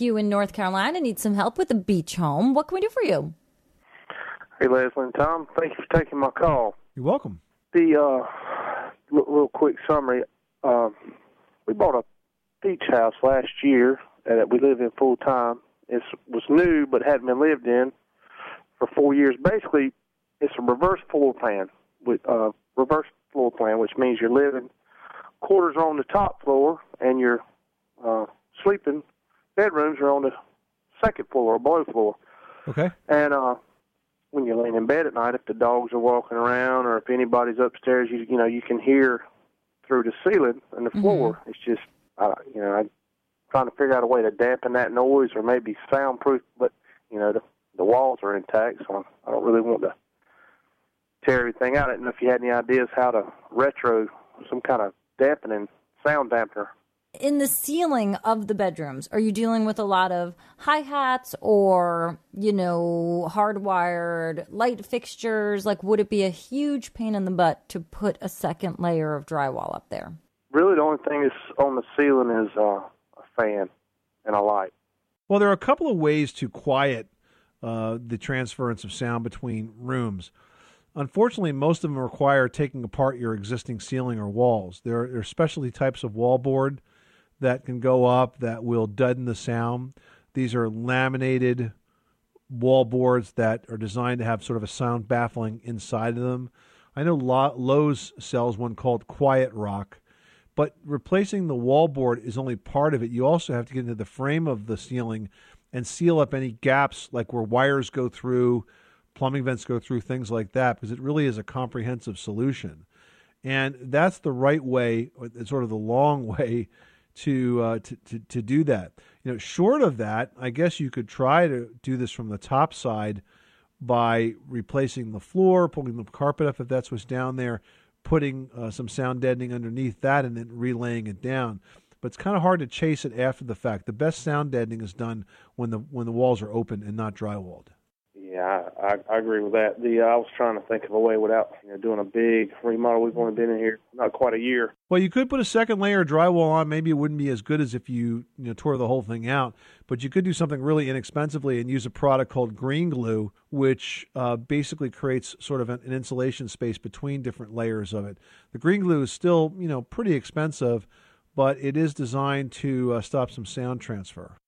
You in North Carolina need some help with a beach home. What can we do for you? Hey, Leslie and Tom. Thank you for taking my call. You're welcome. The uh, l- little quick summary. Uh, we bought a beach house last year that we live in full time. It was new but hadn't been lived in for four years. Basically, it's a reverse floor plan with uh, reverse floor plan, which means you're living quarters are on the top floor and your uh, sleeping bedrooms are on the second floor or below floor. Okay. And uh, when you're laying in bed at night, if the dogs are walking around or if anybody's upstairs, you you know you can hear through the ceiling and the floor. It's just uh, you know I'm trying to figure out a way to dampen that noise or maybe soundproof, but you know the the walls are intact, so I don't really want to tear everything out. I didn't know if you had any ideas how to retro some kind of dampening sound dampener. In the ceiling of the bedrooms, are you dealing with a lot of high hats or, you know, hardwired light fixtures? Like, would it be a huge pain in the butt to put a second layer of drywall up there? Really, the only thing is on the ceiling is uh, a fan and a light. Well, there are a couple of ways to quiet uh, the transference of sound between rooms. Unfortunately, most of them require taking apart your existing ceiling or walls. There are, there are specialty types of wall board that can go up that will deaden the sound. These are laminated wall boards that are designed to have sort of a sound baffling inside of them. I know Lowe's sells one called Quiet Rock, but replacing the wall board is only part of it. You also have to get into the frame of the ceiling and seal up any gaps, like where wires go through, plumbing vents go through, things like that, because it really is a comprehensive solution. And that's the right way, sort of the long way to, uh, to, to to do that. You know, short of that, I guess you could try to do this from the top side by replacing the floor, pulling the carpet up if that's what's down there, putting uh, some sound deadening underneath that, and then relaying it down. But it's kind of hard to chase it after the fact. The best sound deadening is done when the when the walls are open and not drywalled. Yeah, I, I agree with that. The uh, I was trying to think of a way without you know doing a big remodel. We've only been in here not quite a year. Well, you could put a second layer of drywall on. Maybe it wouldn't be as good as if you you know tore the whole thing out. But you could do something really inexpensively and use a product called Green Glue, which uh, basically creates sort of an, an insulation space between different layers of it. The Green Glue is still you know pretty expensive, but it is designed to uh, stop some sound transfer.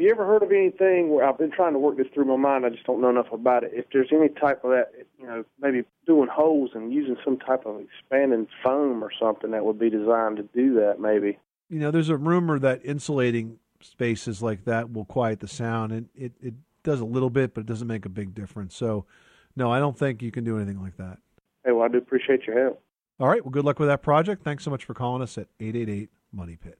Have you ever heard of anything where I've been trying to work this through my mind? I just don't know enough about it. If there's any type of that, you know, maybe doing holes and using some type of expanding foam or something that would be designed to do that, maybe. you know, there's a rumor that insulating spaces like that will quiet the sound, and it, it does a little bit, but it doesn't make a big difference. So, no, I don't think you can do anything like that. Hey, well, I do appreciate your help. All right, well, good luck with that project. Thanks so much for calling us at 888 Money Pit.